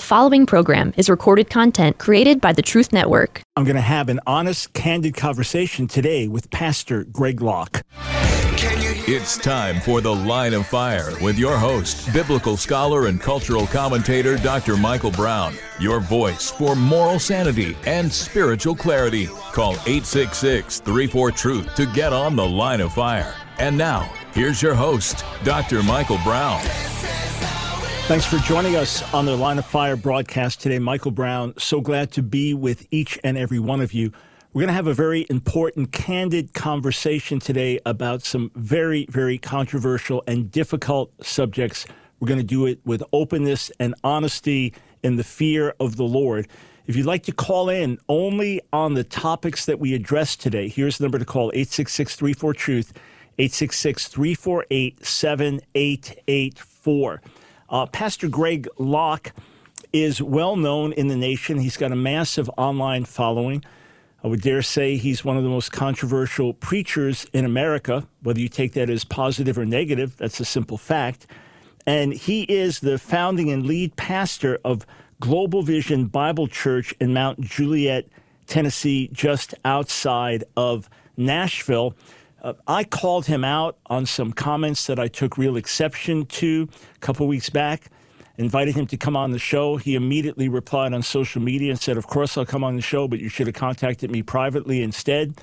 The following program is recorded content created by the Truth Network. I'm going to have an honest, candid conversation today with Pastor Greg Locke. It's time for The Line of Fire with your host, biblical scholar and cultural commentator Dr. Michael Brown. Your voice for moral sanity and spiritual clarity. Call 866 34 Truth to get on The Line of Fire. And now, here's your host, Dr. Michael Brown. Thanks for joining us on the Line of Fire broadcast today. Michael Brown, so glad to be with each and every one of you. We're going to have a very important, candid conversation today about some very, very controversial and difficult subjects. We're going to do it with openness and honesty in the fear of the Lord. If you'd like to call in only on the topics that we address today, here's the number to call 866 34 Truth, 866 348 7884. Uh, Pastor Greg Locke is well known in the nation. He's got a massive online following. I would dare say he's one of the most controversial preachers in America, whether you take that as positive or negative, that's a simple fact. And he is the founding and lead pastor of Global Vision Bible Church in Mount Juliet, Tennessee, just outside of Nashville. Uh, I called him out on some comments that I took real exception to a couple weeks back invited him to come on the show. He immediately replied on social media and said, Of course, I'll come on the show, but you should have contacted me privately instead.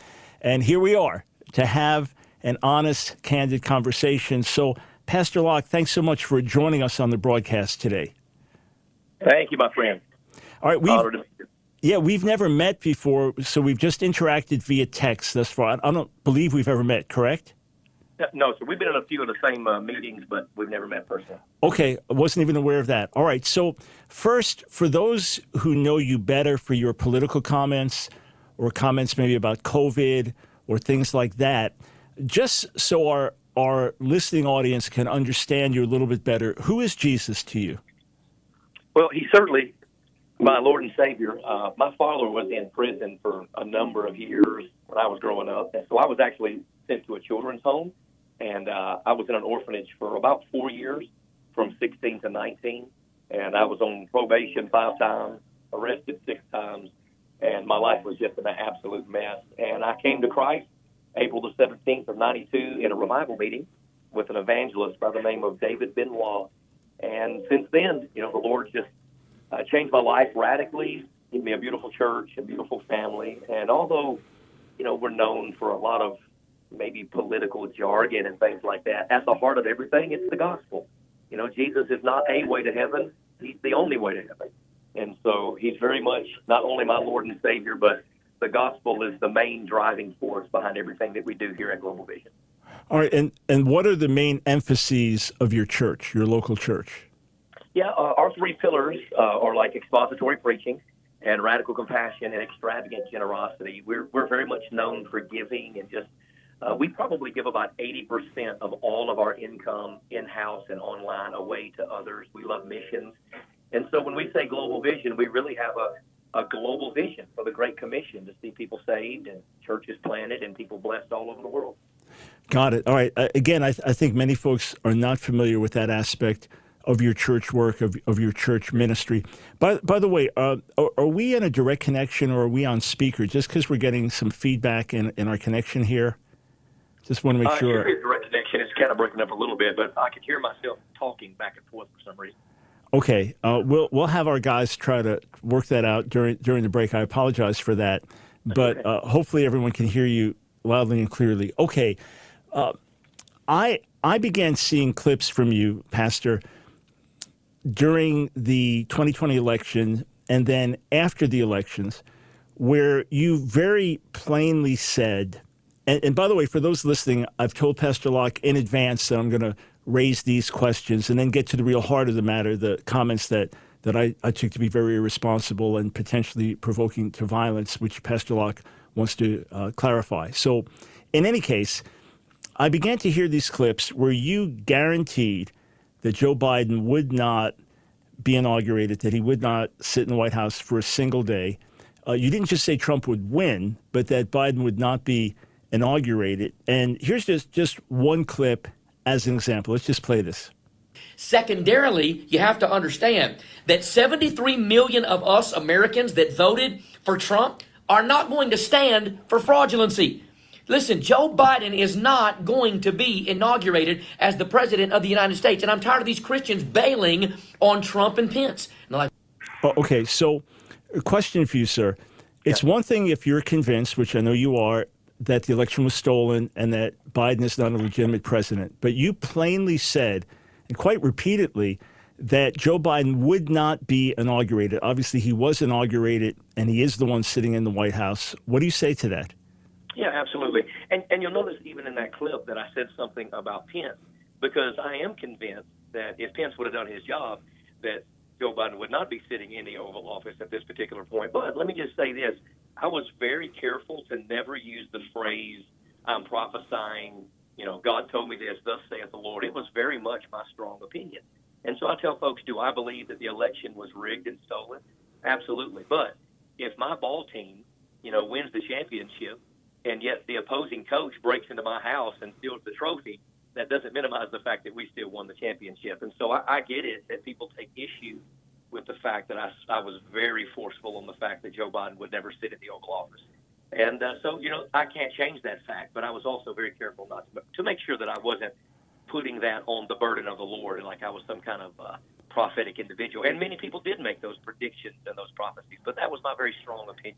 And here we are to have an honest, candid conversation. So, Pastor Locke, thanks so much for joining us on the broadcast today. Thank you, my friend. All right, we've, yeah, we've never met before, so we've just interacted via text thus far. I don't believe we've ever met, correct? No, so we've been in a few of the same uh, meetings, but we've never met personally. Okay, I wasn't even aware of that. All right, so first, for those who know you better for your political comments or comments maybe about COVID or things like that, just so our our listening audience can understand you a little bit better, who is Jesus to you? Well, he certainly my Lord and Savior. Uh, my father was in prison for a number of years when I was growing up, and so I was actually sent to a children's home and uh, I was in an orphanage for about four years, from 16 to 19, and I was on probation five times, arrested six times, and my life was just an absolute mess. And I came to Christ April the 17th of 92 in a revival meeting with an evangelist by the name of David Benoit. And since then, you know, the Lord just uh, changed my life radically, gave me a beautiful church, a beautiful family. And although, you know, we're known for a lot of maybe political jargon and things like that. At the heart of everything, it's the gospel. You know, Jesus is not a way to heaven; he's the only way to heaven. And so, he's very much not only my Lord and Savior, but the gospel is the main driving force behind everything that we do here at Global Vision. All right, and and what are the main emphases of your church, your local church? Yeah, uh, our three pillars uh, are like expository preaching and radical compassion and extravagant generosity. We're we're very much known for giving and just uh, we probably give about 80% of all of our income in house and online away to others. We love missions. And so when we say global vision, we really have a, a global vision for the Great Commission to see people saved and churches planted and people blessed all over the world. Got it. All right. Uh, again, I, th- I think many folks are not familiar with that aspect of your church work, of, of your church ministry. By, by the way, uh, are, are, we in a direct connection or are we on speaker? Just because we're getting some feedback in, in our connection here? Just want to make uh, sure. direct connection is kind of breaking up a little bit, but I can hear myself talking back and forth for some reason. Okay, uh, we'll we'll have our guys try to work that out during during the break. I apologize for that, but uh, hopefully everyone can hear you loudly and clearly. Okay, uh, I I began seeing clips from you, Pastor, during the 2020 election and then after the elections, where you very plainly said and, and, by the way, for those listening, I've told Pastor Locke in advance that I'm going to raise these questions and then get to the real heart of the matter, the comments that, that I, I took to be very irresponsible and potentially provoking to violence, which Pastor Locke wants to uh, clarify. So, in any case, I began to hear these clips where you guaranteed that Joe Biden would not be inaugurated, that he would not sit in the White House for a single day. Uh, you didn't just say Trump would win, but that Biden would not be inaugurated. And here's just, just one clip as an example. Let's just play this. Secondarily, you have to understand that 73 million of us Americans that voted for Trump are not going to stand for fraudulency. Listen, Joe Biden is not going to be inaugurated as the president of the United States. And I'm tired of these Christians bailing on Trump and Pence. And like, oh, okay, so a question for you, sir. It's yeah. one thing if you're convinced, which I know you are, that the election was stolen and that Biden is not a legitimate president. But you plainly said, and quite repeatedly, that Joe Biden would not be inaugurated. Obviously, he was inaugurated, and he is the one sitting in the White House. What do you say to that? Yeah, absolutely. And and you'll notice even in that clip that I said something about Pence because I am convinced that if Pence would have done his job, that Joe Biden would not be sitting in the Oval Office at this particular point. But let me just say this: I was very careful to never use the phrase "I'm prophesying." You know, God told me this, thus saith the Lord. It was very much my strong opinion. And so I tell folks, do I believe that the election was rigged and stolen? Absolutely. But if my ball team, you know, wins the championship and yet the opposing coach breaks into my house and steals the trophy, that doesn't minimize the fact that we still won the championship. And so I, I get it that people take issue with the fact that I, I was very forceful on the fact that Joe Biden would never sit in the Oval Office. And uh, so, you know, I can't change that fact, but I was also very careful not to, to make sure that I wasn't putting that on the burden of the Lord like I was some kind of uh, prophetic individual. And many people did make those predictions and those prophecies, but that was my very strong opinion.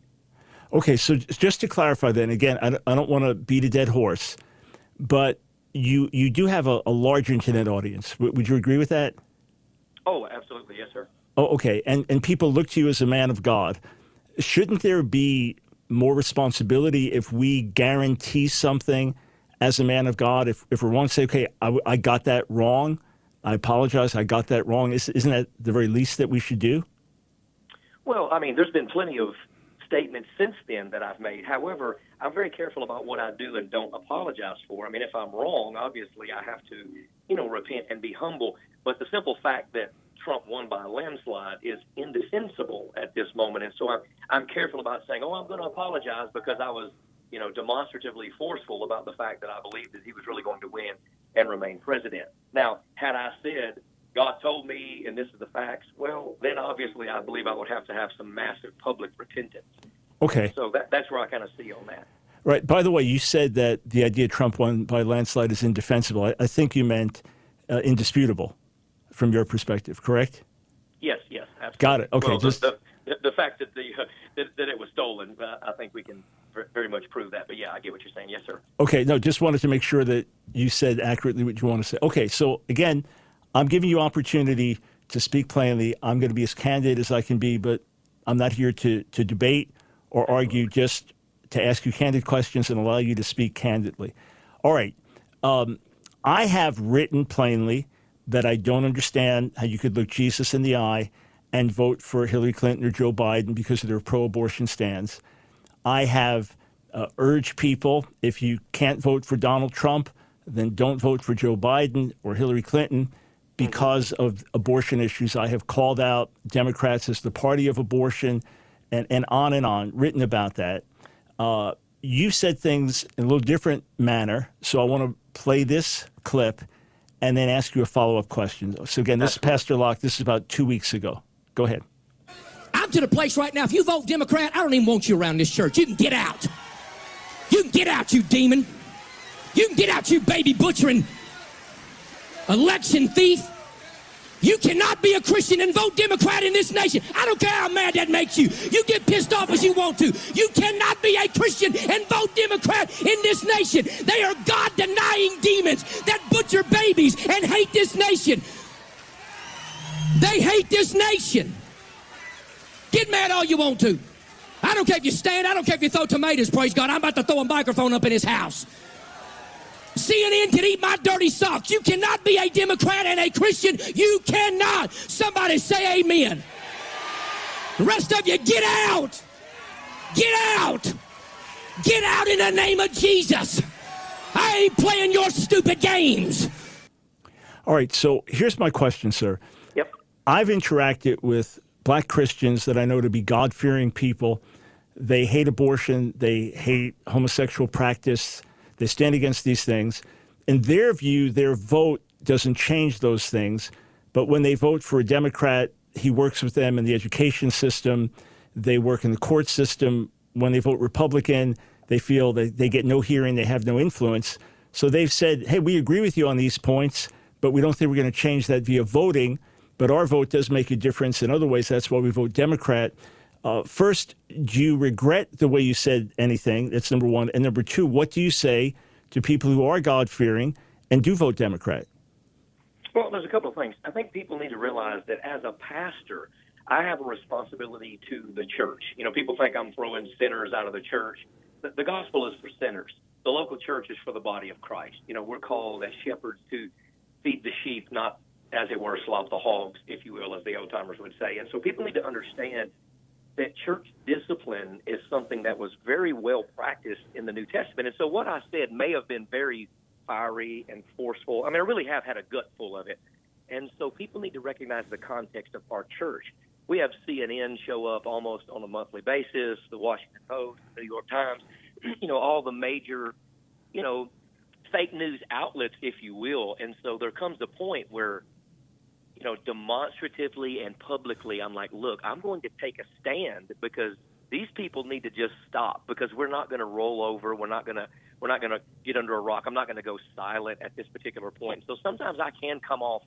Okay, so just to clarify, then again, I, I don't want to beat a dead horse, but you you do have a, a large internet audience. W- would you agree with that? Oh, absolutely, yes, sir. Oh, okay, and and people look to you as a man of God. Shouldn't there be more responsibility if we guarantee something as a man of God? If if we're wrong, say, okay, I, I got that wrong. I apologize. I got that wrong. Isn't that the very least that we should do? Well, I mean, there's been plenty of statements since then that I've made. However, I'm very careful about what I do and don't apologize for. I mean, if I'm wrong, obviously I have to, you know, repent and be humble. But the simple fact that Trump won by a landslide is indefensible at this moment. And so I'm, I'm careful about saying, oh, I'm going to apologize because I was, you know, demonstratively forceful about the fact that I believed that he was really going to win and remain president. Now, had I said, God told me, and this is the facts, well, then obviously I believe I would have to have some massive public repentance. Okay. So that, that's where I kind of see on that. Right. By the way, you said that the idea Trump won by landslide is indefensible. I, I think you meant uh, indisputable from your perspective, correct? Yes, yes, absolutely. Got it. Okay. Well, just... the, the, the, fact that, the, uh, that, that, it was stolen, uh, I think we can very much prove that. But yeah, I get what you're saying. Yes, sir. Okay. No, just wanted to make sure that you said accurately what you want to say. Okay. So again, I'm giving you opportunity to speak plainly. I'm going to be as candid as I can be, but I'm not here to, to debate or argue, just to ask you candid questions and allow you to speak candidly. All right. Um, I have written plainly that I don't understand how you could look Jesus in the eye and vote for Hillary Clinton or Joe Biden because of their pro abortion stands. I have uh, urged people if you can't vote for Donald Trump, then don't vote for Joe Biden or Hillary Clinton because of abortion issues. I have called out Democrats as the party of abortion and, and on and on, written about that. Uh, you said things in a little different manner, so I want to play this clip and then ask you a follow up question. So, again, this is Pastor Locke. This is about two weeks ago. Go ahead. I'm to the place right now. If you vote Democrat, I don't even want you around this church. You can get out. You can get out, you demon. You can get out, you baby butchering election thief. You cannot be a Christian and vote Democrat in this nation. I don't care how mad that makes you. You get pissed off as you want to. You cannot be a Christian and vote Democrat in this nation. They are God denying demons that butcher babies and hate this nation. They hate this nation. Get mad all you want to. I don't care if you stand, I don't care if you throw tomatoes, praise God. I'm about to throw a microphone up in his house. CNN can eat my dirty socks. You cannot be a Democrat and a Christian. You cannot. Somebody say amen. The rest of you, get out. Get out. Get out in the name of Jesus. I ain't playing your stupid games. All right, so here's my question, sir. Yep. I've interacted with black Christians that I know to be God fearing people. They hate abortion, they hate homosexual practice, they stand against these things. In their view, their vote doesn't change those things. But when they vote for a Democrat, he works with them in the education system. They work in the court system. When they vote Republican, they feel that they get no hearing, they have no influence. So they've said, hey, we agree with you on these points, but we don't think we're going to change that via voting. But our vote does make a difference in other ways. That's why we vote Democrat. Uh, first, do you regret the way you said anything? That's number one. And number two, what do you say to people who are God fearing and do vote Democrat? Well, there's a couple of things. I think people need to realize that as a pastor, I have a responsibility to the church. You know, people think I'm throwing sinners out of the church. The, the gospel is for sinners. The local church is for the body of Christ. You know, we're called as shepherds to feed the sheep, not, as it were, slop the hogs, if you will, as the old timers would say. And so people need to understand that church discipline is something that was very well practiced in the New Testament. And so what I said may have been very fiery and forceful. I mean, I really have had a gut full of it. And so people need to recognize the context of our church. We have CNN show up almost on a monthly basis, the Washington Post, the New York Times, you know, all the major, you know, fake news outlets, if you will. And so there comes a point where, you know, demonstratively and publicly, I'm like, look, I'm going to take a stand because these people need to just stop because we're not going to roll over. We're not going to we're not going to get under a rock. I'm not going to go silent at this particular point. So sometimes I can come off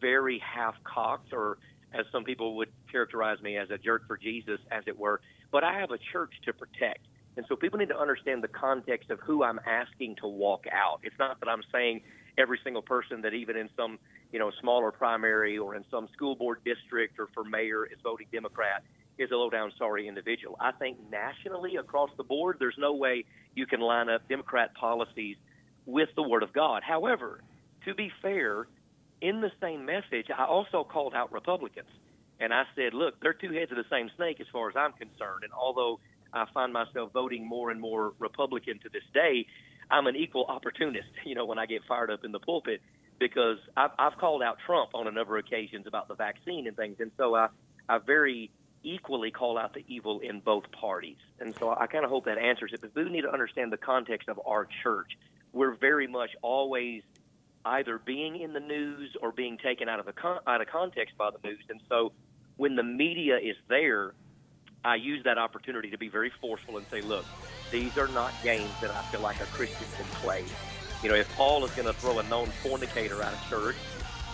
very half cocked or as some people would characterize me as a jerk for Jesus, as it were. But I have a church to protect. And so people need to understand the context of who I'm asking to walk out. It's not that I'm saying every single person that even in some, you know, smaller primary or in some school board district or for mayor is voting Democrat is a low down sorry individual. I think nationally across the board, there's no way you can line up Democrat policies with the Word of God. However, to be fair, in the same message, I also called out Republicans. And I said, look, they're two heads of the same snake as far as I'm concerned. And although I find myself voting more and more Republican to this day, I'm an equal opportunist, you know, when I get fired up in the pulpit because I've, I've called out Trump on a number of occasions about the vaccine and things. And so I, I very equally call out the evil in both parties. And so I kind of hope that answers it. But we need to understand the context of our church. We're very much always either being in the news or being taken out of the con- out of context by the news. And so when the media is there, I use that opportunity to be very forceful and say, look, these are not games that I feel like a Christian can play. You know, if Paul is going to throw a known fornicator out of church,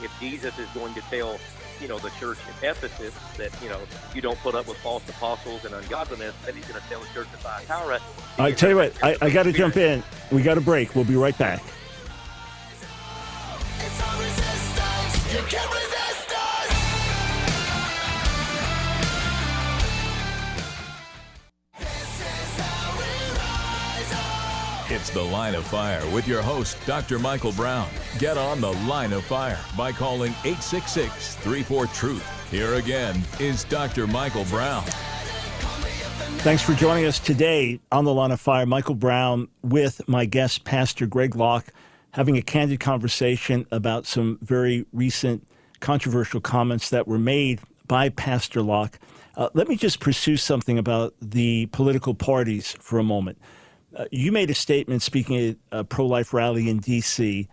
if Jesus is going to tell you know, the church in Ephesus that, you know, you don't put up with false apostles and ungodliness, then he's going to tell the church of Thyatira. I tell you what, I, I got to jump in. We got a break. We'll be right back. It's The Line of Fire with your host, Dr. Michael Brown. Get on The Line of Fire by calling 866 34 Truth. Here again is Dr. Michael Brown. Thanks for joining us today on The Line of Fire. Michael Brown with my guest, Pastor Greg Locke, having a candid conversation about some very recent controversial comments that were made by Pastor Locke. Uh, let me just pursue something about the political parties for a moment. Uh, you made a statement speaking at a pro life rally in D.C.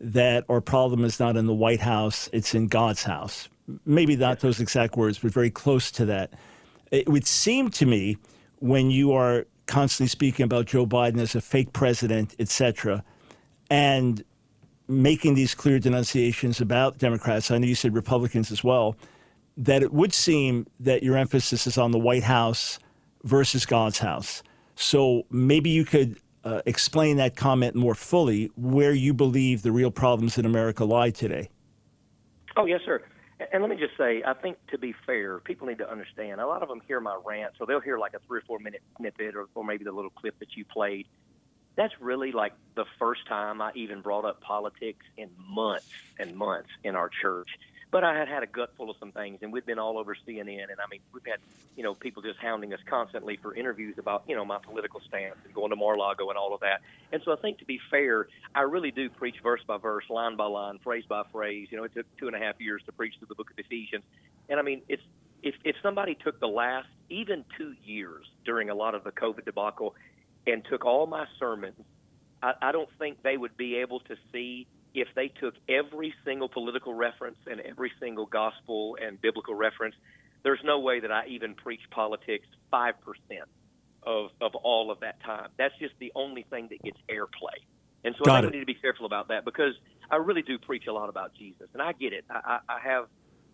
that our problem is not in the White House, it's in God's house. Maybe not those exact words, but very close to that. It would seem to me when you are constantly speaking about Joe Biden as a fake president, etc., and making these clear denunciations about Democrats, I know you said Republicans as well, that it would seem that your emphasis is on the White House versus God's house. So maybe you could uh, explain that comment more fully, where you believe the real problems in America lie today. Oh, yes, sir. And let me just say, I think to be fair, people need to understand. A lot of them hear my rant, so they'll hear like a three or four minute snippet, or, or maybe the little clip that you played. That's really like the first time I even brought up politics in months and months in our church. But I had had a gut full of some things, and we've been all over CNN, and I mean, we've had you know people just hounding us constantly for interviews about you know my political stance and going to Mar-a-Lago and all of that. And so I think to be fair, I really do preach verse by verse, line by line, phrase by phrase. You know, it took two and a half years to preach through the book of Ephesians, and I mean, it's if if somebody took the last even two years during a lot of the COVID debacle and took all my sermons, I, I don't think they would be able to see if they took every single political reference and every single gospel and biblical reference, there's no way that I even preach politics 5% of, of all of that time. That's just the only thing that gets airplay. And so Got I think it. we need to be careful about that because I really do preach a lot about Jesus. And I get it. I, I, I have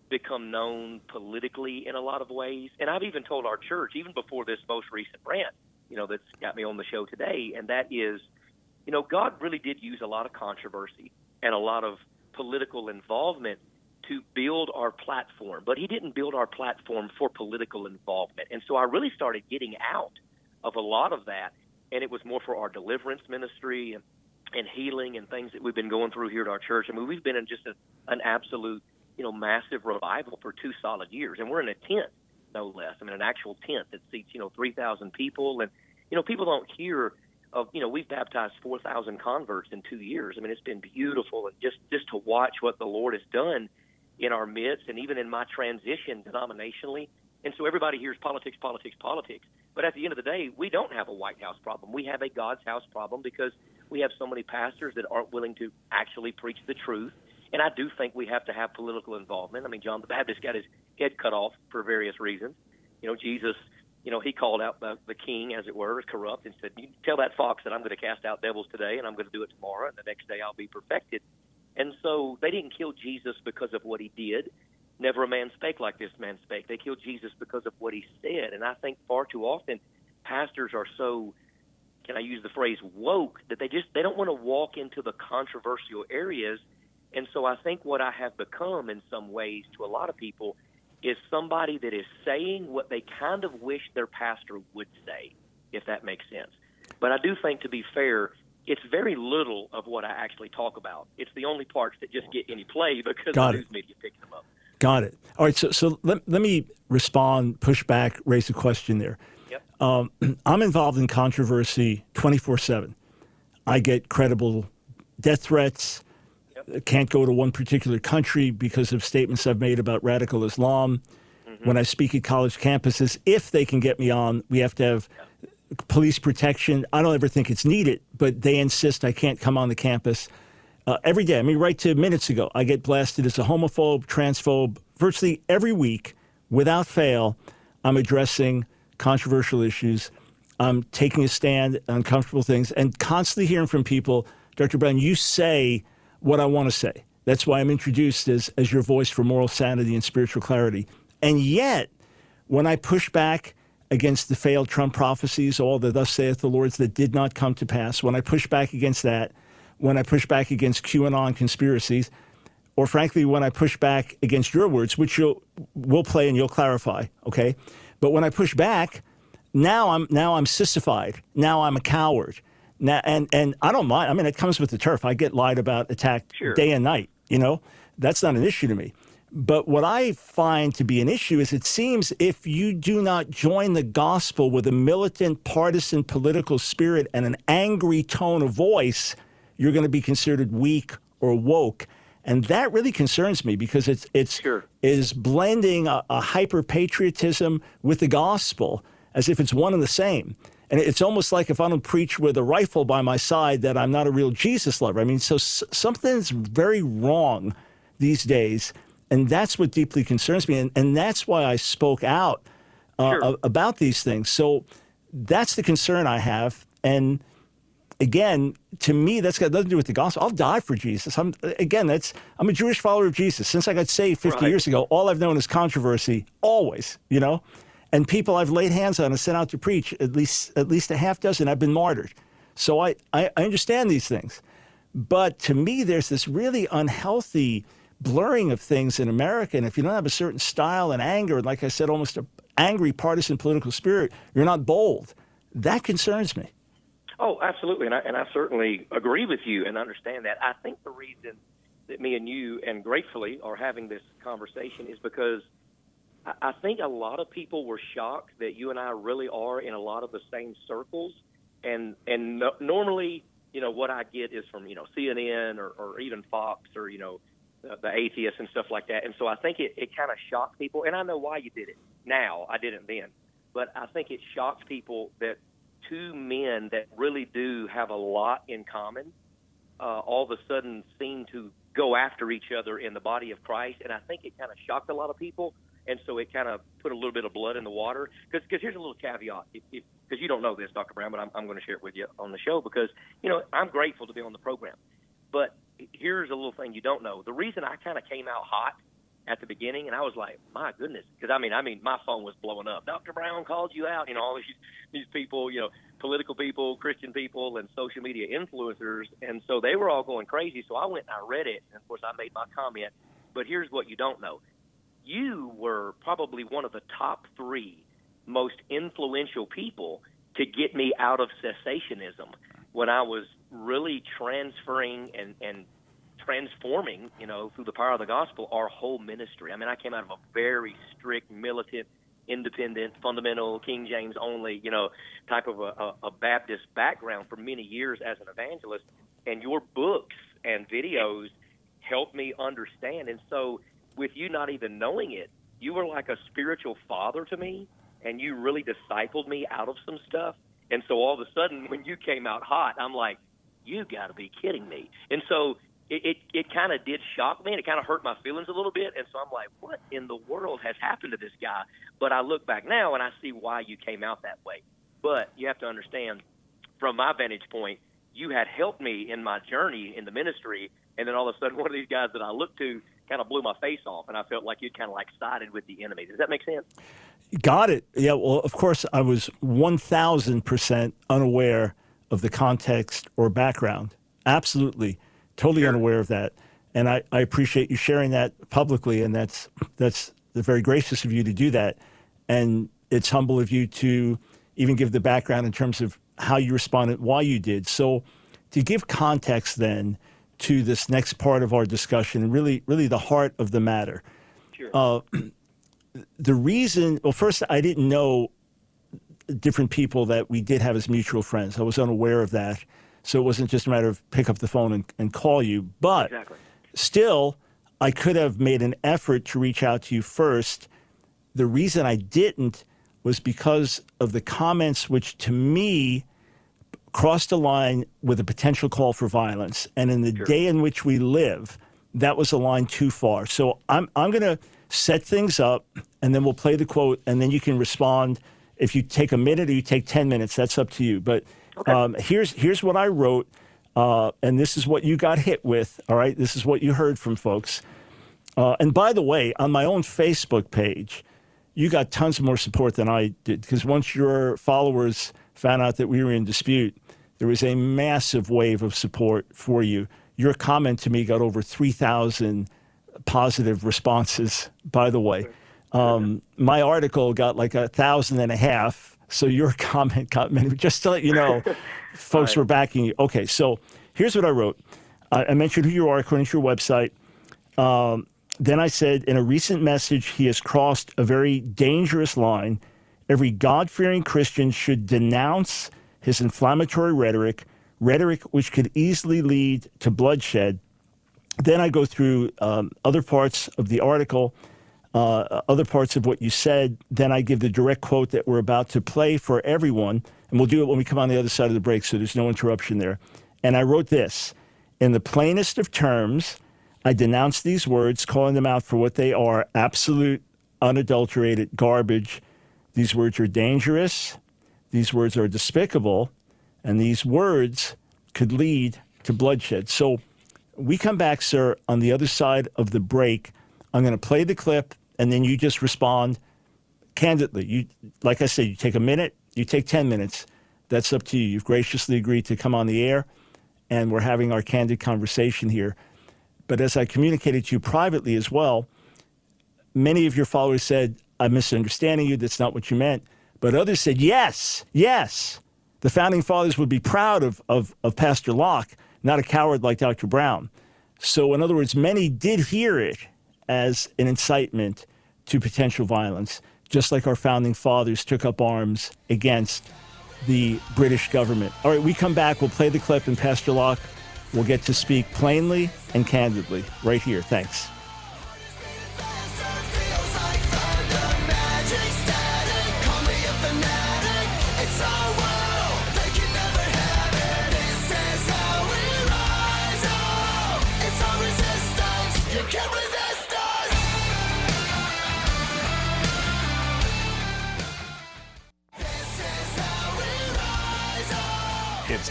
become known politically in a lot of ways. And I've even told our church, even before this most recent rant, you know, that's got me on the show today, and that is, you know, God really did use a lot of controversy and a lot of political involvement to build our platform, but He didn't build our platform for political involvement. And so I really started getting out of a lot of that, and it was more for our deliverance ministry and, and healing and things that we've been going through here at our church. I mean, we've been in just a, an absolute, you know, massive revival for two solid years, and we're in a tent, no less. I mean, an actual tent that seats, you know, 3,000 people, and you know, people don't hear of you know we've baptized 4,000 converts in two years. I mean, it's been beautiful, and just just to watch what the Lord has done in our midst, and even in my transition denominationally. And so everybody hears politics, politics, politics. But at the end of the day, we don't have a White House problem. We have a God's house problem because we have so many pastors that aren't willing to actually preach the truth. And I do think we have to have political involvement. I mean, John the Baptist got his head cut off for various reasons. You know, Jesus, you know, he called out the, king, as it were, corrupt, and said, "You tell that fox that I'm going to cast out devils today, and I'm going to do it tomorrow, and the next day I'll be perfected." And so they didn't kill Jesus because of what he did. Never a man spake like this man spake. They killed Jesus because of what he said. And I think far too often pastors are so can I use the phrase woke that they just they don't want to walk into the controversial areas. And so I think what I have become in some ways to a lot of people is somebody that is saying what they kind of wish their pastor would say, if that makes sense. But I do think to be fair, it's very little of what I actually talk about. It's the only parts that just get any play because Got the it. news media picks them up. Got it. All right. So, so let, let me respond, push back, raise a question there. Yep. Um, I'm involved in controversy 24 7. I get credible death threats. Can't go to one particular country because of statements I've made about radical Islam. When I speak at college campuses, if they can get me on, we have to have police protection. I don't ever think it's needed, but they insist I can't come on the campus uh, every day. I mean, right to minutes ago, I get blasted as a homophobe, transphobe. Virtually every week, without fail, I'm addressing controversial issues. I'm taking a stand on uncomfortable things and constantly hearing from people, Dr. Brown, you say what I want to say. That's why I'm introduced as, as your voice for moral sanity and spiritual clarity. And yet, when I push back against the failed Trump prophecies, all the thus saith the Lord's that did not come to pass, when I push back against that, when I push back against QAnon conspiracies, or frankly, when I push back against your words, which you'll we'll play and you'll clarify, okay? But when I push back, now I'm now I'm sissified. Now I'm a coward. Now and and I don't mind. I mean, it comes with the turf. I get lied about, attacked Sure. day and night. You know, that's not an issue to me. But what I find to be an issue is it seems if you do not join the gospel with a militant, partisan, political spirit and an angry tone of voice, you're going to be considered weak or woke. And that really concerns me because it's it's Sure. is blending a, a hyper patriotism with the gospel as if it's one and the same. And it's almost like if I don't preach with a rifle by my side, that I'm not a real Jesus lover. I mean, so s- something's very wrong these days. And that's what deeply concerns me. And, and that's why I spoke out uh, Sure. about these things. So that's the concern I have. And again, to me, that's got nothing to do with the gospel. I'll die for Jesus. I'm again, that's I'm a Jewish follower of Jesus. Since I got saved 50 Right. years ago, all I've known is controversy, always, you know. And people I've laid hands on and sent out to preach, at least at least a half dozen, I've been martyred. So I, I, I understand these things. But to me, there's this really unhealthy blurring of things in America. And if you don't have a certain style and anger, and like I said, almost an angry partisan political spirit, you're not bold. That concerns me. Oh, absolutely, and I, and I certainly agree with you and understand that. I think the reason that me and you, and gratefully, are having this conversation is because I, think a lot of people were shocked that you and I really are in a lot of the same circles, and and no, normally, you know, what I get is from you know CNN or, or even Fox or you know the, the atheists and stuff like that, and so I think it, it kind of shocked people, and I know why you did it. Now. I didn't then, but I think it shocked people that two men that really do have a lot in common uh, all of a sudden seem to go after each other in the body of Christ, and I think it kind of shocked a lot of people, and so it kind of put a little bit of blood in the water. Because here's a little caveat, because you don't know this, Dr. Brown, but I'm, I'm going to share it with you on the show because you know I'm grateful to be on the program, but here's a little thing you don't know. The reason I kind of came out hot at the beginning, and I was like, my goodness, because I mean, I mean, my phone was blowing up. Dr. Brown called you out, you know, all these these people, you know, political people, Christian people, and social media influencers, and so they were all going crazy. So I went and I read it, and of course I made my comment. But here's what you don't know: you were probably one of the top three most influential people to get me out of cessationism when I was really transferring and and transforming, you know, through the power of the gospel, our whole ministry. I mean, I came out of a very strict, militant, independent, fundamental, King James only, you know, type of a, a, a Baptist background for many years as an evangelist. And your books and videos helped me understand. And so, with you not even knowing it, you were like a spiritual father to me, and you really discipled me out of some stuff. And so, all of a sudden, when you came out hot, I'm like, you got to be kidding me. And so, it it, it kind of did shock me and it kind of hurt my feelings a little bit. And so I'm like, what in the world has happened to this guy? But I look back now and I see why you came out that way. But you have to understand, from my vantage point, you had helped me in my journey in the ministry, and then all of a sudden, one of these guys that I looked to kind of blew my face off, and I felt like you'd kind of like sided with the enemy. Does that make sense? Got it. Yeah. Well, of course, I was one thousand percent unaware of the context or background. Absolutely totally sure. unaware of that. And I, I appreciate you sharing that publicly. And that's, that's very gracious of you to do that. And it's humble of you to even give the background in terms of how you responded, why you did. So, to give context then to this next part of our discussion, really, really the heart of the matter. Sure. Uh, the reason, well, first, I didn't know different people that we did have as mutual friends. I was unaware of that. So it wasn't just a matter of pick up the phone and, and call you. But exactly. still, I could have made an effort to reach out to you first. The reason I didn't was because of the comments, which to me crossed a line with a potential call for violence. And in the sure. day in which we live, that was a line too far. So I'm, I'm going to set things up and then we'll play the quote and then you can respond. If you take a minute or you take 10 minutes, that's up to you. But Okay. Um, here's here's what I wrote, uh, and this is what you got hit with. All right, this is what you heard from folks. Uh, and by the way, on my own Facebook page, you got tons more support than I did because once your followers found out that we were in dispute, there was a massive wave of support for you. Your comment to me got over three thousand positive responses. By the way, um, my article got like a thousand and a half so your comment got many. Just to let you know, folks right. were backing you. Okay, so here's what I wrote. I mentioned who you are according to your website. Um, then I said, in a recent message, he has crossed a very dangerous line. Every God fearing Christian should denounce his inflammatory rhetoric, rhetoric which could easily lead to bloodshed. Then I go through um, other parts of the article uh, other parts of what you said. Then I give the direct quote that we're about to play for everyone, and we'll do it when we come on the other side of the break, so there's no interruption there. And I wrote this In the plainest of terms, I denounce these words, calling them out for what they are absolute, unadulterated garbage. These words are dangerous, these words are despicable, and these words could lead to bloodshed. So we come back, sir, on the other side of the break. I'm going to play the clip and then you just respond candidly. You, like I said, you take a minute, you take 10 minutes. That's up to you. You've graciously agreed to come on the air, and we're having our candid conversation here. But as I communicated to you privately as well, many of your followers said, I'm misunderstanding you. That's not what you meant. But others said, yes, yes. The founding fathers would be proud of, of, of Pastor Locke, not a coward like Dr. Brown. So, in other words, many did hear it as an incitement to potential violence, just like our founding fathers took up arms against the British government. All right, we come back, we'll play the clip, and Pastor Locke will get to speak plainly and candidly right here. Thanks.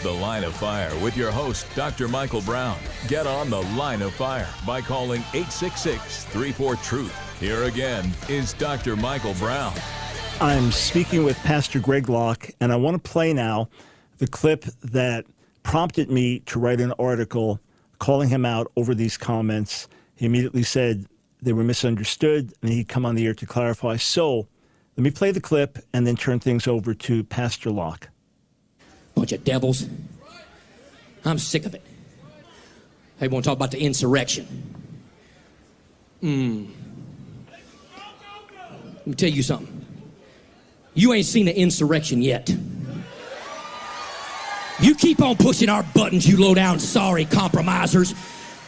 The Line of Fire with your host, Dr. Michael Brown. Get on the Line of Fire by calling 866 34 Truth. Here again is Dr. Michael Brown. I'm speaking with Pastor Greg Locke, and I want to play now the clip that prompted me to write an article calling him out over these comments. He immediately said they were misunderstood, and he'd come on the air to clarify. So let me play the clip and then turn things over to Pastor Locke. Bunch of devils. I'm sick of it. They want to talk about the insurrection. Hmm. Let me tell you something. You ain't seen an insurrection yet. You keep on pushing our buttons, you low down sorry compromisers.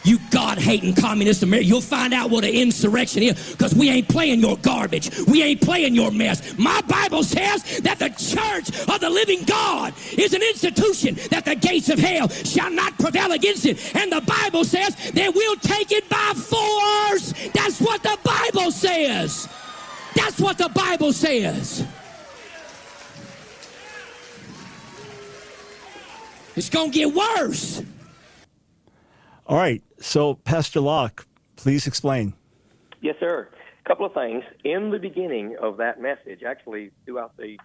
You God hating communist America, you'll find out what an insurrection is because we ain't playing your garbage. We ain't playing your mess. My Bible says that the church of the living God is an institution that the gates of hell shall not prevail against it. And the Bible says that we'll take it by force. That's what the Bible says. That's what the Bible says. It's going to get worse. All right. So, Pastor Locke, please explain. Yes, sir. A couple of things. In the beginning of that message, actually throughout the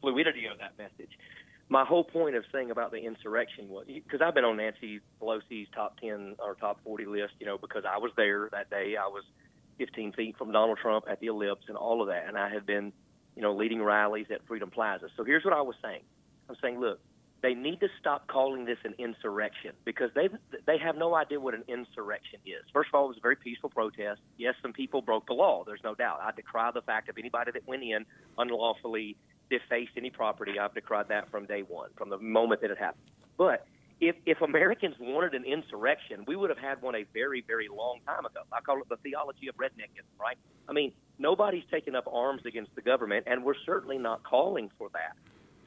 fluidity of that message, my whole point of saying about the insurrection was because I've been on Nancy Pelosi's top 10 or top 40 list, you know, because I was there that day. I was 15 feet from Donald Trump at the ellipse and all of that. And I have been, you know, leading rallies at Freedom Plaza. So here's what I was saying I'm saying, look, they need to stop calling this an insurrection because they they have no idea what an insurrection is. First of all, it was a very peaceful protest. Yes, some people broke the law. There's no doubt. I decry the fact of anybody that went in unlawfully defaced any property. I've decried that from day one, from the moment that it happened. But if if Americans wanted an insurrection, we would have had one a very very long time ago. I call it the theology of redneckism, right? I mean, nobody's taken up arms against the government, and we're certainly not calling for that.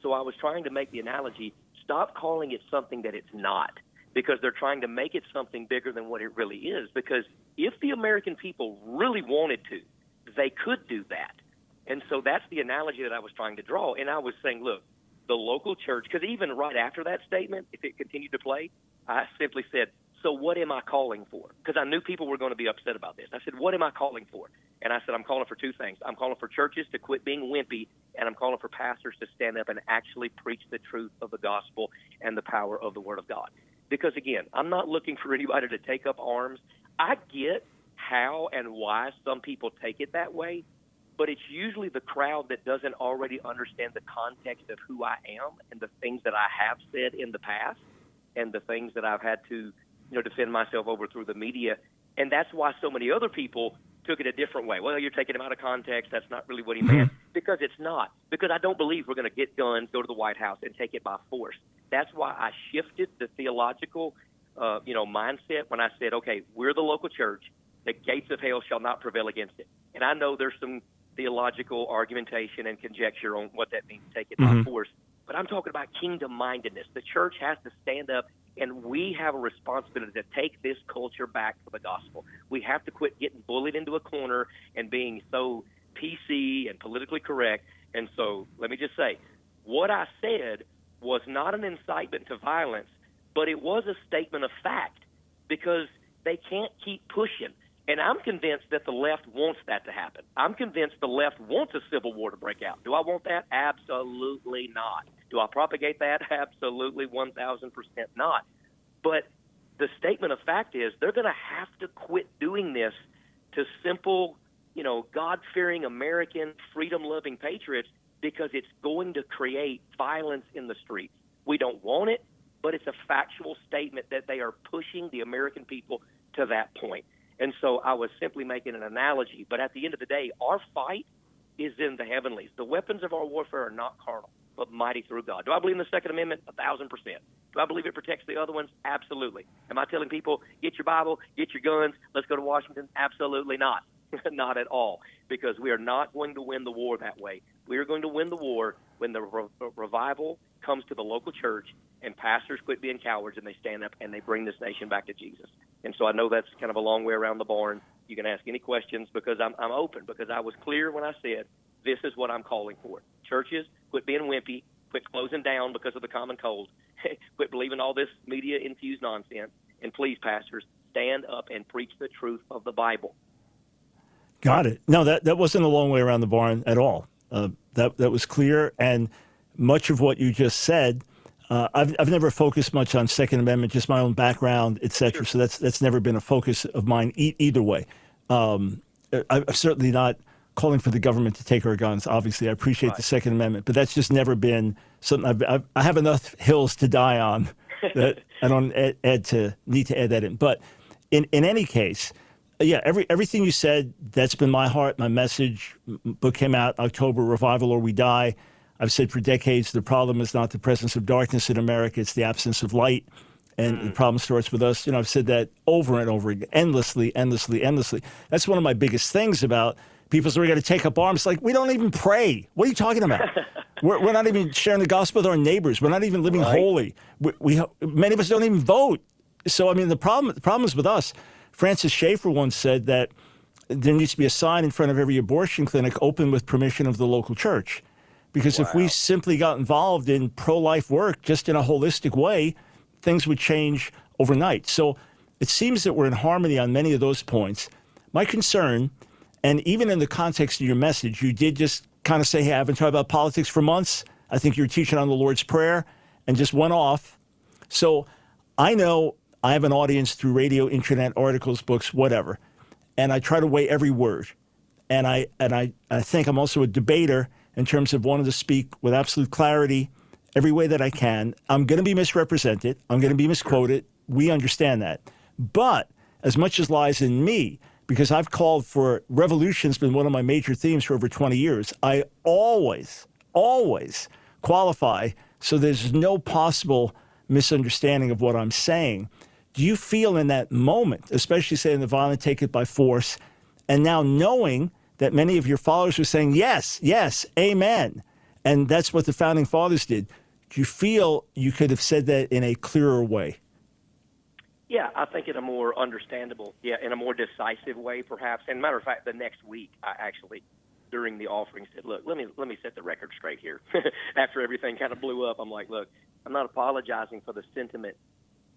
So I was trying to make the analogy stop calling it something that it's not because they're trying to make it something bigger than what it really is. Because if the American people really wanted to, they could do that. And so that's the analogy that I was trying to draw. And I was saying, look, the local church, because even right after that statement, if it continued to play, I simply said, so what am I calling for? Because I knew people were going to be upset about this. I said, what am I calling for? And I said, I'm calling for two things. I'm calling for churches to quit being wimpy, and I'm calling for pastors to stand up and actually preach the truth of the gospel and the power of the Word of God. Because again, I'm not looking for anybody to take up arms. I get how and why some people take it that way, but it's usually the crowd that doesn't already understand the context of who I am and the things that I have said in the past and the things that I've had to, you know, defend myself over through the media. And that's why so many other people took it a different way. Well, you're taking him out of context. That's not really what he meant. because it's not. Because I don't believe we're going to get guns, go to the White House, and take it by force. That's why I shifted the theological, uh, you know, mindset when I said, okay, we're the local church. The gates of hell shall not prevail against it. And I know there's some theological argumentation and conjecture on what that means, take it mm-hmm. by force. But I'm talking about kingdom mindedness. The church has to stand up and we have a responsibility to take this culture back to the gospel. We have to quit getting bullied into a corner and being so PC and politically correct. And so, let me just say, what I said was not an incitement to violence, but it was a statement of fact because they can't keep pushing. And I'm convinced that the left wants that to happen. I'm convinced the left wants a civil war to break out. Do I want that? Absolutely not. Do I propagate that? Absolutely 1,000% not. But the statement of fact is they're going to have to quit doing this to simple, you know, God fearing American freedom loving patriots because it's going to create violence in the streets. We don't want it, but it's a factual statement that they are pushing the American people to that point. And so I was simply making an analogy. But at the end of the day, our fight is in the heavenlies. The weapons of our warfare are not carnal, but mighty through God. Do I believe in the Second Amendment? A thousand percent. Do I believe it protects the other ones? Absolutely. Am I telling people, get your Bible, get your guns, let's go to Washington? Absolutely not. not at all. Because we are not going to win the war that way. We are going to win the war when the re- revival comes to the local church and pastors quit being cowards and they stand up and they bring this nation back to Jesus. And so I know that's kind of a long way around the barn. You can ask any questions because I'm, I'm open because I was clear when I said this is what I'm calling for. Churches, quit being wimpy, quit closing down because of the common cold, quit believing all this media infused nonsense. And please, pastors, stand up and preach the truth of the Bible. Got it. No, that, that wasn't a long way around the barn at all. Uh, that that was clear, and much of what you just said. Uh, I've I've never focused much on Second Amendment, just my own background, et cetera. Sure. So that's that's never been a focus of mine e- either way. Um, I, am certainly not calling for the government to take our guns. Obviously, I appreciate right. the Second Amendment, but that's just never been something I've, I've I have enough hills to die on that I don't add, add, to need to add that in. But in in any case, yeah, every everything you said that's been my heart, my message. Book came out October, Revival or We Die. I've said for decades the problem is not the presence of darkness in America; it's the absence of light. And mm. the problem starts with us. You know, I've said that over and over again, endlessly, endlessly, endlessly. That's one of my biggest things about people say we're going to take up arms. Like, we don't even pray. What are you talking about? we're, we're not even sharing the gospel with our neighbors. We're not even living right. holy. We, we, many of us don't even vote. So, I mean, the problem, the problem is with us. Francis Schaeffer once said that there needs to be a sign in front of every abortion clinic open with permission of the local church. Because wow. if we simply got involved in pro life work just in a holistic way, things would change overnight. So it seems that we're in harmony on many of those points. My concern, and even in the context of your message, you did just kind of say, hey, I haven't talked about politics for months. I think you're teaching on the Lord's Prayer and just went off. So I know I have an audience through radio, internet, articles, books, whatever, and I try to weigh every word. And I and I, I think I'm also a debater in terms of wanting to speak with absolute clarity every way that I can. I'm going to be misrepresented. I'm going to be misquoted. We understand that. But as much as lies in me, because I've called for revolution's been one of my major themes for over 20 years. I always, always qualify so there's no possible misunderstanding of what I'm saying. Do you feel in that moment, especially saying the violent take it by force, and now knowing that many of your followers were saying, yes, yes, amen. And that's what the founding fathers did. Do you feel you could have said that in a clearer way? Yeah, I think in a more understandable, yeah, in a more decisive way, perhaps. And matter of fact, the next week, I actually, during the offering, said, "Look, let me let me set the record straight here." After everything kind of blew up, I'm like, "Look, I'm not apologizing for the sentiment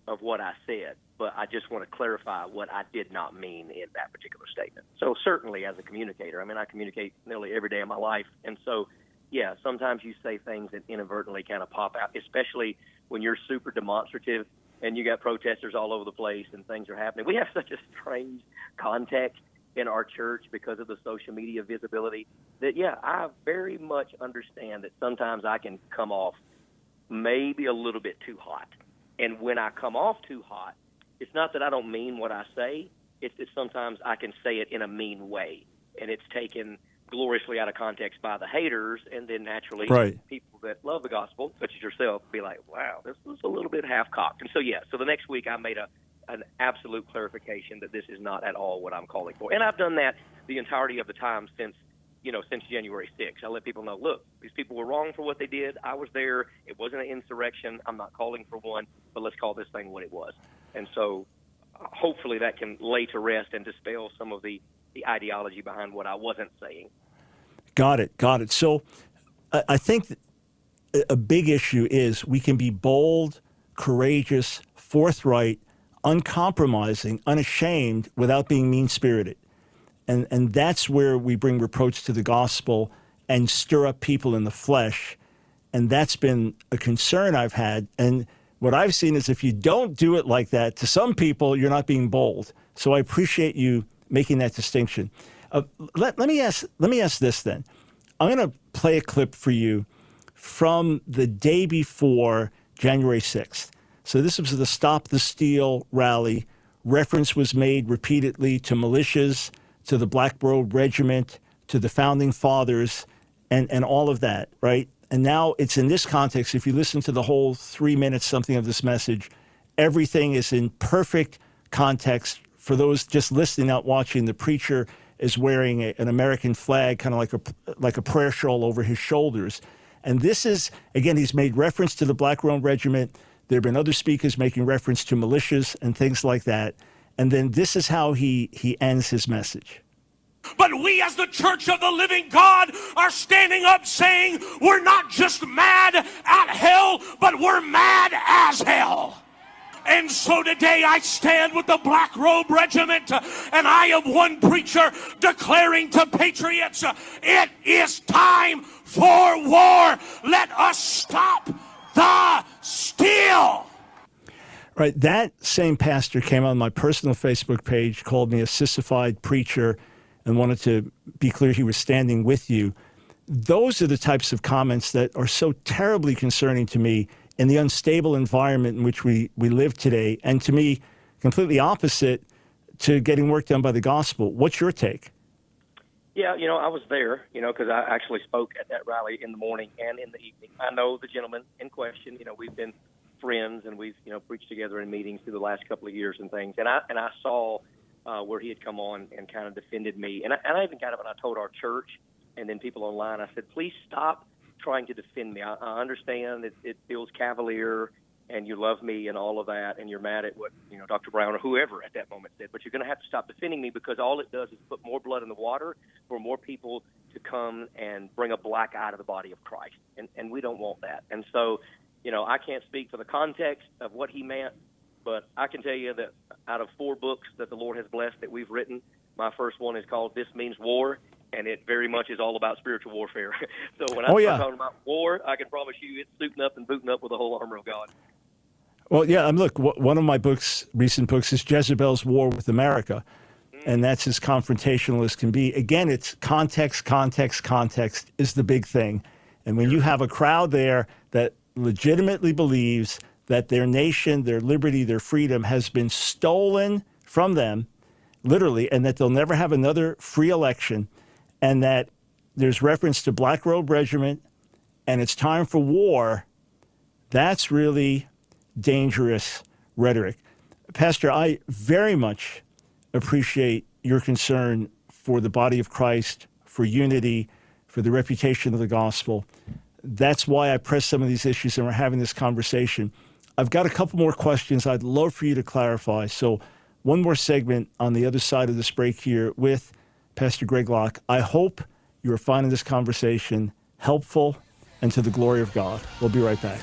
of what I said, but I just want to clarify what I did not mean in that particular statement. So certainly as a communicator, I mean I communicate nearly every day of my life, and so yeah, sometimes you say things that inadvertently kind of pop out, especially when you're super demonstrative and you got protesters all over the place and things are happening. We have such a strange context in our church because of the social media visibility that yeah, I very much understand that sometimes I can come off maybe a little bit too hot and when I come off too hot, it's not that I don't mean what I say. It's that sometimes I can say it in a mean way, and it's taken gloriously out of context by the haters, and then naturally right. people that love the gospel, such as yourself, be like, "Wow, this was a little bit half cocked." And so, yeah. So the next week, I made a an absolute clarification that this is not at all what I'm calling for, and I've done that the entirety of the time since you know, since January 6th. I let people know, look, these people were wrong for what they did. I was there. It wasn't an insurrection. I'm not calling for one, but let's call this thing what it was. And so uh, hopefully that can lay to rest and dispel some of the, the ideology behind what I wasn't saying. Got it. Got it. So I think a big issue is we can be bold, courageous, forthright, uncompromising, unashamed without being mean spirited. And, and that's where we bring reproach to the gospel and stir up people in the flesh. And that's been a concern I've had. And what I've seen is if you don't do it like that, to some people, you're not being bold. So I appreciate you making that distinction. Uh, let, let, me ask, let me ask this then. I'm going to play a clip for you from the day before January 6th. So this was the Stop the Steal rally. Reference was made repeatedly to militias to the Black Robe Regiment, to the founding fathers, and, and all of that, right? And now it's in this context. If you listen to the whole three minutes something of this message, everything is in perfect context. For those just listening, not watching, the preacher is wearing a, an American flag, kind of like a like a prayer shawl over his shoulders. And this is again, he's made reference to the Black Robe Regiment. There have been other speakers making reference to militias and things like that. And then this is how he, he ends his message. But we, as the church of the living God, are standing up saying we're not just mad at hell, but we're mad as hell. And so today I stand with the Black Robe Regiment, and I am one preacher declaring to patriots it is time for war. Let us stop the steal. Right. That same pastor came on my personal Facebook page, called me a sissified preacher, and wanted to be clear he was standing with you. Those are the types of comments that are so terribly concerning to me in the unstable environment in which we, we live today, and to me, completely opposite to getting work done by the gospel. What's your take? Yeah, you know, I was there, you know, because I actually spoke at that rally in the morning and in the evening. I know the gentleman in question. You know, we've been friends and we've, you know, preached together in meetings through the last couple of years and things. And I and I saw uh, where he had come on and kind of defended me. And I, and I even kind of, and I told our church and then people online, I said, please stop trying to defend me. I, I understand it, it feels cavalier and you love me and all of that, and you're mad at what you know Dr. Brown or whoever at that moment said. But you're going to have to stop defending me because all it does is put more blood in the water for more people to come and bring a black eye to the body of Christ, and and we don't want that. And so, you know, I can't speak for the context of what he meant, but I can tell you that out of four books that the Lord has blessed that we've written, my first one is called "This Means War." and it very much is all about spiritual warfare. so when I oh, yeah. talking about war, I can promise you it's suiting up and booting up with the whole armor of God. Well, yeah, I'm look. One of my books, recent books, is Jezebel's War with America, mm. and that's as confrontational as can be. Again, it's context, context, context is the big thing, and when you have a crowd there that legitimately believes that their nation, their liberty, their freedom has been stolen from them, literally, and that they'll never have another free election, and that there's reference to Black Robe Regiment, and it's time for war. That's really dangerous rhetoric. Pastor, I very much appreciate your concern for the body of Christ, for unity, for the reputation of the gospel. That's why I press some of these issues and we're having this conversation. I've got a couple more questions I'd love for you to clarify. So, one more segment on the other side of this break here with Pastor Greg Locke. I hope you are finding this conversation helpful and to the glory of God. We'll be right back.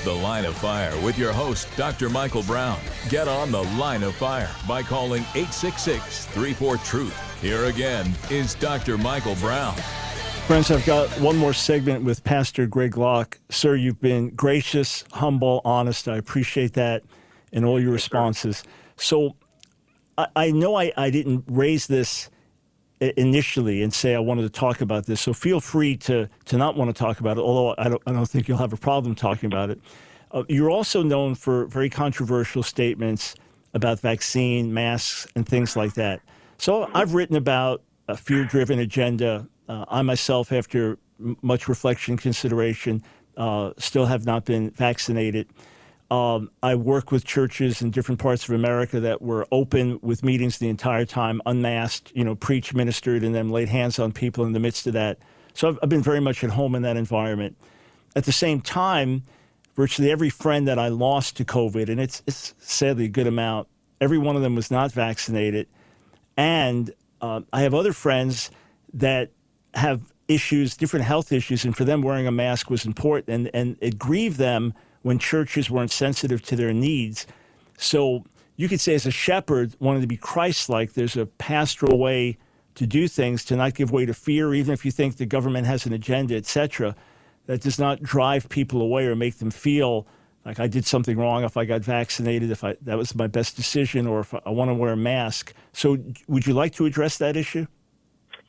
It's The Line of Fire with your host, Dr. Michael Brown. Get on The Line of Fire by calling 866 34 Truth. Here again is Dr. Michael Brown. Friends, I've got one more segment with Pastor Greg Locke. Sir, you've been gracious, humble, honest. I appreciate that in all your responses. So I, I know I, I didn't raise this initially and say I wanted to talk about this. So feel free to to not want to talk about it. Although I don't I don't think you'll have a problem talking about it. Uh, you're also known for very controversial statements about vaccine, masks, and things like that. So I've written about a fear-driven agenda. Uh, I myself, after much reflection, and consideration, uh, still have not been vaccinated. Um, I work with churches in different parts of America that were open with meetings the entire time, unmasked, you know, preached, ministered, and then laid hands on people in the midst of that. So I've, I've been very much at home in that environment. At the same time, virtually every friend that I lost to COVID, and it's, it's sadly a good amount, every one of them was not vaccinated. And uh, I have other friends that have issues, different health issues, and for them, wearing a mask was important, and, and it grieved them when churches weren't sensitive to their needs. So you could say, as a shepherd, wanting to be Christ like, there's a pastoral way to do things, to not give way to fear, even if you think the government has an agenda, etc. That does not drive people away or make them feel like I did something wrong if I got vaccinated, if I, that was my best decision, or if I want to wear a mask. So, would you like to address that issue?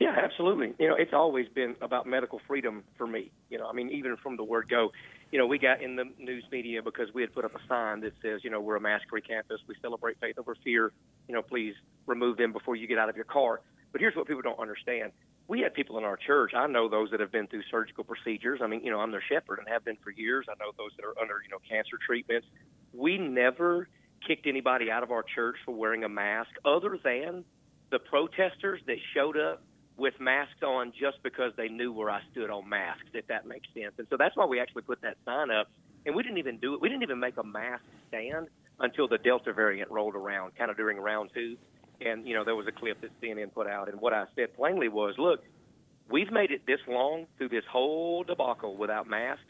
Yeah, absolutely. You know, it's always been about medical freedom for me. You know, I mean, even from the word go, you know, we got in the news media because we had put up a sign that says, you know, we're a mask-free campus. We celebrate faith over fear. You know, please remove them before you get out of your car. But here's what people don't understand. We had people in our church. I know those that have been through surgical procedures. I mean, you know, I'm their shepherd and have been for years. I know those that are under, you know, cancer treatments. We never kicked anybody out of our church for wearing a mask other than the protesters that showed up with masks on just because they knew where I stood on masks, if that makes sense. And so that's why we actually put that sign up. And we didn't even do it. We didn't even make a mask stand until the Delta variant rolled around, kind of during round two. And, you know, there was a clip that CNN put out. And what I said plainly was, look, we've made it this long through this whole debacle without masks.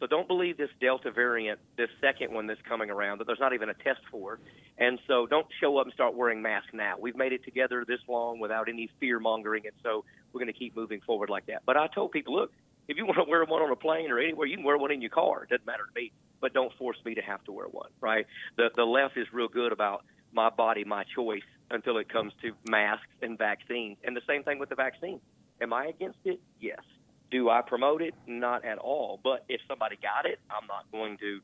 So don't believe this Delta variant, this second one that's coming around, that there's not even a test for. And so don't show up and start wearing masks now. We've made it together this long without any fear mongering, and so we're going to keep moving forward like that. But I told people, look, if you want to wear one on a plane or anywhere, you can wear one in your car. It doesn't matter to me. But don't force me to have to wear one, right? The the left is real good about my body, my choice until it comes to masks and vaccines. And the same thing with the vaccine. Am I against it? Yes. Do I promote it? Not at all. But if somebody got it, I'm not going to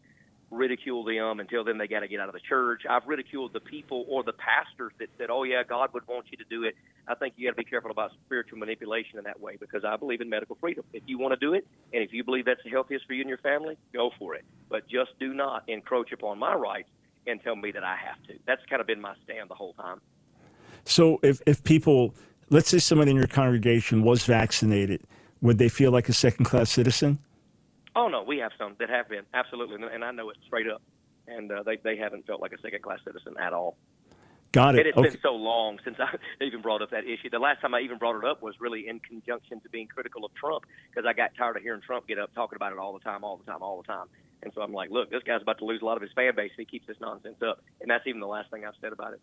ridicule them and tell them they got to get out of the church. I've ridiculed the people or the pastors that said, "Oh yeah, God would want you to do it." I think you got to be careful about spiritual manipulation in that way because I believe in medical freedom. If you want to do it and if you believe that's the healthiest for you and your family, go for it. But just do not encroach upon my rights and tell me that I have to. That's kind of been my stand the whole time. So if if people, let's say someone in your congregation was vaccinated, would they feel like a second class citizen? Oh no, we have some that have been absolutely, and I know it straight up, and uh, they they haven't felt like a second class citizen at all. Got it. It has okay. been so long since I even brought up that issue. The last time I even brought it up was really in conjunction to being critical of Trump because I got tired of hearing Trump get up talking about it all the time, all the time, all the time. And so I'm like, look, this guy's about to lose a lot of his fan base if he keeps this nonsense up. And that's even the last thing I've said about it.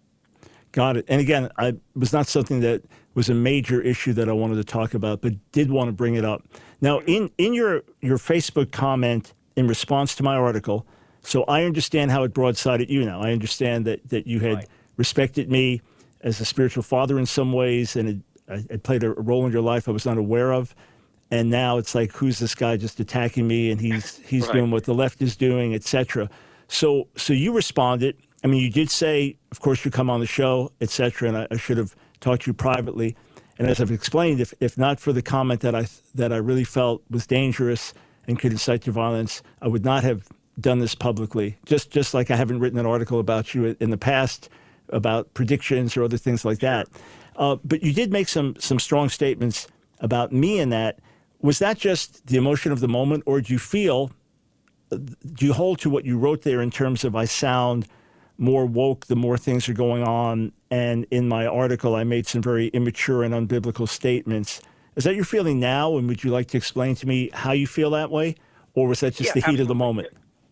Got it. And again, I was not something that was a major issue that I wanted to talk about, but did want to bring it up. Now, in in your your Facebook comment in response to my article, so I understand how it broadsided you. Now, I understand that that you had Right. respected me as a spiritual father in some ways, and it, I, it played a role in your life I was not aware of. And now it's like, who's this guy just attacking me? And he's he's Right. doing what the left is doing, etc. So so you responded. I mean, you did say, of course, you come on the show, etc. And I, I should have talked to you privately. And as I've explained, if, if not for the comment that I that I really felt was dangerous and could incite to violence, I would not have done this publicly. Just just like I haven't written an article about you in the past about predictions or other things like that. Uh, but you did make some some strong statements about me in that. Was that just the emotion of the moment, or do you feel do you hold to what you wrote there in terms of I sound more woke the more things are going on? And in my article, I made some very immature and unbiblical statements. Is that your feeling now? And would you like to explain to me how you feel that way? Or was that just Yeah, the heat of the moment?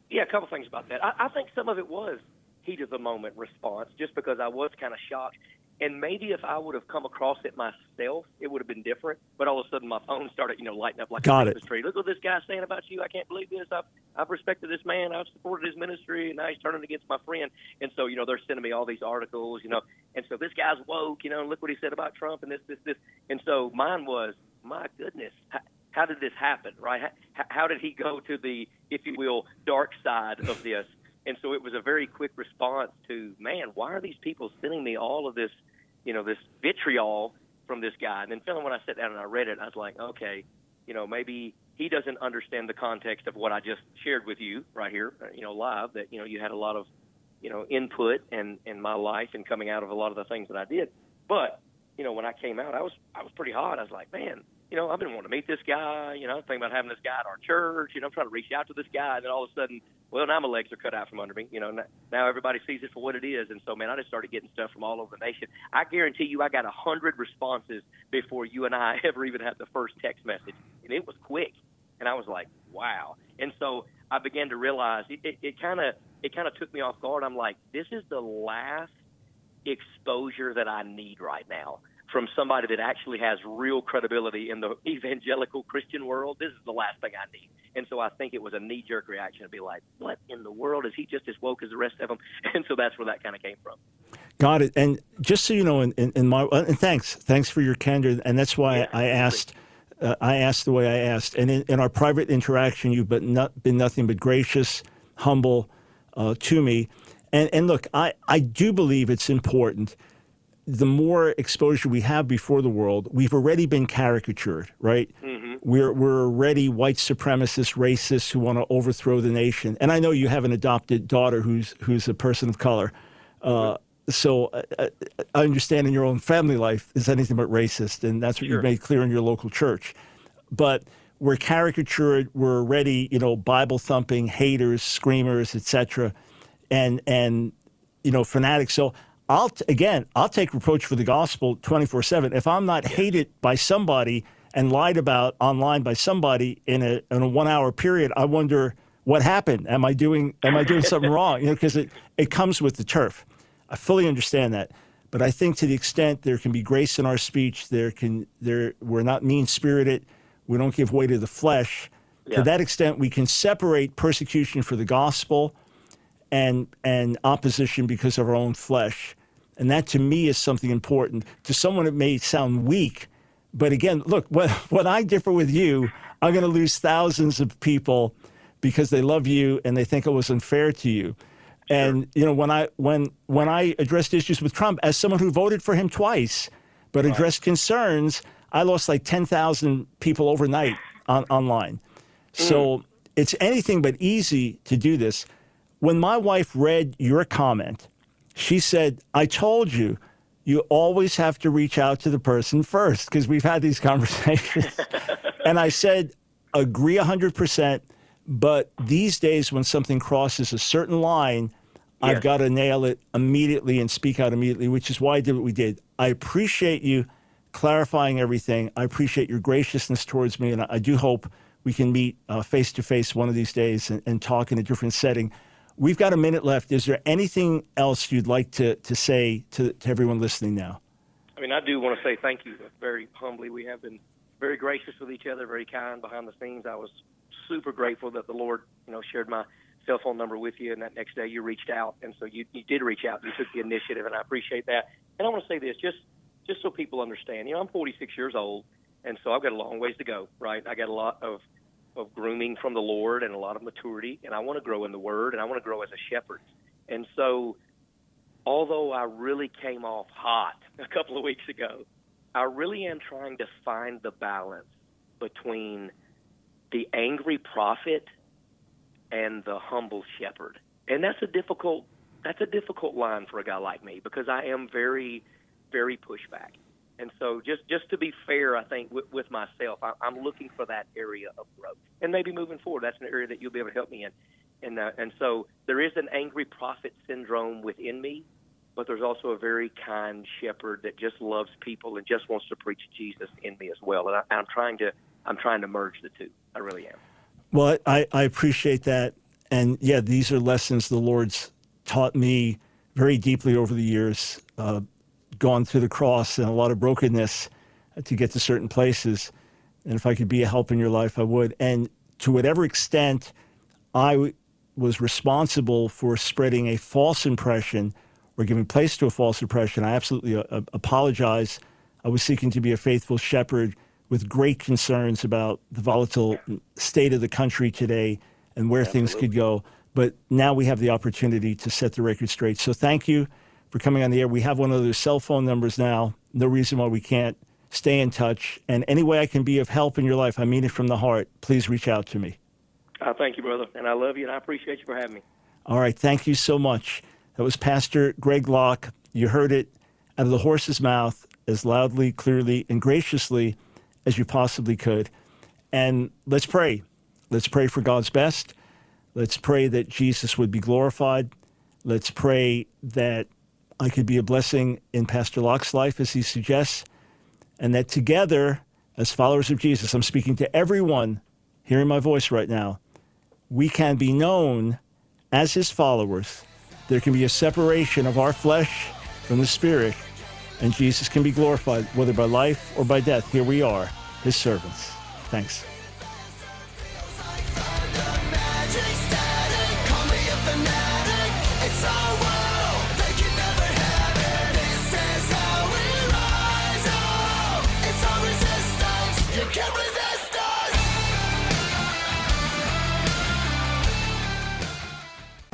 Yeah, a couple things about that. I, I think some of it was heat of the moment response, just because I was kind of shocked. And maybe if I would have come across it myself, it would have been different. But all of a sudden, my phone started, you know, lighting up like Got a. Christmas tree. Look what this guy's saying about you. I can't believe this. I've I've respected this man. I've supported his ministry, and now he's turning against my friend. And so, you know, they're sending me all these articles, you know. And so this guy's woke, you know. And look what he said about Trump, and this, this, this. And so mine was, my goodness, how, how did this happen, right? How, how did he go to the, if you will, dark side of this? And so it was a very quick response to, man, why are these people sending me all of this, you know, this vitriol from this guy? And then finally, when I sat down and I read it, I was like, okay, you know, maybe he doesn't understand the context of what I just shared with you right here, uh, you know, live. That you know, you had a lot of, you know, input and in my life and coming out of a lot of the things that I did. But you know, when I came out, I was I was pretty hot. I was like, man, you know, I've been wanting to meet this guy. You know, thinking about having this guy at our church. You know, I'm trying to reach out to this guy, and then all of a sudden, well, now my legs are cut out from under me. You know, now everybody sees it for what it is, and so man, I just started getting stuff from all over the nation. I guarantee you, I got a hundred responses before you and I ever even had the first text message, and it was quick. And I was like, wow. And so I began to realize it. Kind of it kind of took me off guard. I'm like, this is the last exposure that I need right now from somebody that actually has real credibility in the evangelical Christian world. This is the last thing I need. And so I think it was a knee jerk reaction to be like, what in the world? Is he just as woke as the rest of them? And so that's where that kind of came from. Got it. And just so you know, in, in, in my uh, and thanks, thanks for your candor. And that's why Yeah, I asked, uh, I asked the way I asked. And in, in our private interaction, you've been, not, been nothing but gracious, humble uh, to me. And and look, I I do believe it's important. The more exposure we have before the world, we've already been caricatured, right? Mm-hmm. We're, we're already white supremacists, racists who want to overthrow the nation. And I know you have an adopted daughter who's, who's a person of color. Uh, so uh, uh, I understand in your own family life is anything but racist, and that's what sure. you've made clear in your local church. But we're caricatured. We're already, you know, Bible thumping haters, screamers, etc., and and you know fanatics. So I'll again, I'll take reproach for the gospel twenty four seven. If I'm not hated by somebody and lied about online by somebody in a in a one hour period, I wonder what happened. Am I doing Am I doing something wrong? You know, because it it comes with the turf. I fully understand that. But I think to the extent there can be grace in our speech, there can there we're not mean spirited, we don't give way to the flesh. Yeah. To that extent, we can separate persecution for the gospel and and opposition because of our own flesh. And that to me is something important. To someone it may sound weak, but again, look, when, when I differ with you, I'm going to lose thousands of people because they love you and they think it was unfair to you. And you know, when I when when I addressed issues with Trump as someone who voted for him twice, but addressed concerns, I lost like ten thousand people overnight on, online. So mm. it's anything but easy to do this. When my wife read your comment, she said, "I told you." You always have to reach out to the person first because we've had these conversations. and I said, agree 100%. But these days, when something crosses a certain line, yes. I've got to nail it immediately and speak out immediately, which is why I did what we did. I appreciate you clarifying everything. I appreciate your graciousness towards me, and I, do hope we can meet uh, face to face one of these days and, and, talk in a different setting. We've got a minute left. Is there anything else you'd like to, to say to, to everyone listening now? I mean, I do want to say thank you very humbly. We have been very gracious with each other, very kind behind the scenes. I was super grateful that the Lord, you know, shared my cell phone number with you, and that next day you reached out, and so you you did reach out. You took the initiative, and I appreciate that. And I want to say this, just just so people understand. You know, I'm 46 years old, and so I've got a long ways to go. Right, I got a lot of of grooming from the Lord and a lot of maturity, and I want to grow in the Word, and I want to grow as a shepherd. And so, although I really came off hot a couple of weeks ago, I really am trying to find the balance between the angry prophet and the humble shepherd. And that's a difficult that's a difficult line for a guy like me because I am very very pushback. And so just just to be fair, I think with, with myself, I, I'm looking for that area of growth. And maybe moving forward, that's an area that you'll be able to help me in. And uh, and so there is an angry prophet syndrome within me, but there's also a very kind shepherd that just loves people and just wants to preach Jesus in me as well. And I, I'm trying to I'm trying to merge the two. I really am. Well, I, I appreciate that. And yeah, these are lessons the Lord's taught me very deeply over the years, uh, gone through the cross and a lot of brokenness to get to certain places. And if I could be a help in your life, I would. And to whatever extent I w- was responsible for spreading a false impression or giving place to a false impression, I absolutely uh, apologize. I was seeking to be a faithful shepherd with great concerns about the volatile state of the country today and where Absolutely. things could go. But now we have the opportunity to set the record straight. So thank you for coming on the air. We have one of those cell phone numbers now. No reason why we can't stay in touch. And any way I can be of help in your life, I mean it from the heart, please reach out to me. Uh, thank you, brother. And I love you and I appreciate you for having me. All right. Thank you so much. That was Pastor Greg Locke. You heard it out of the horse's mouth as loudly, clearly, and graciously as you possibly could. And let's pray. Let's pray for God's best. Let's pray that Jesus would be glorified. Let's pray that I could be a blessing in Pastor Locke's life, as he suggests, and that together, as followers of Jesus, I'm speaking to everyone hearing my voice right now, we can be known as his followers. There can be a separation of our flesh from the spirit and Jesus can be glorified, whether by life or by death. Here we are, his servants. Thanks.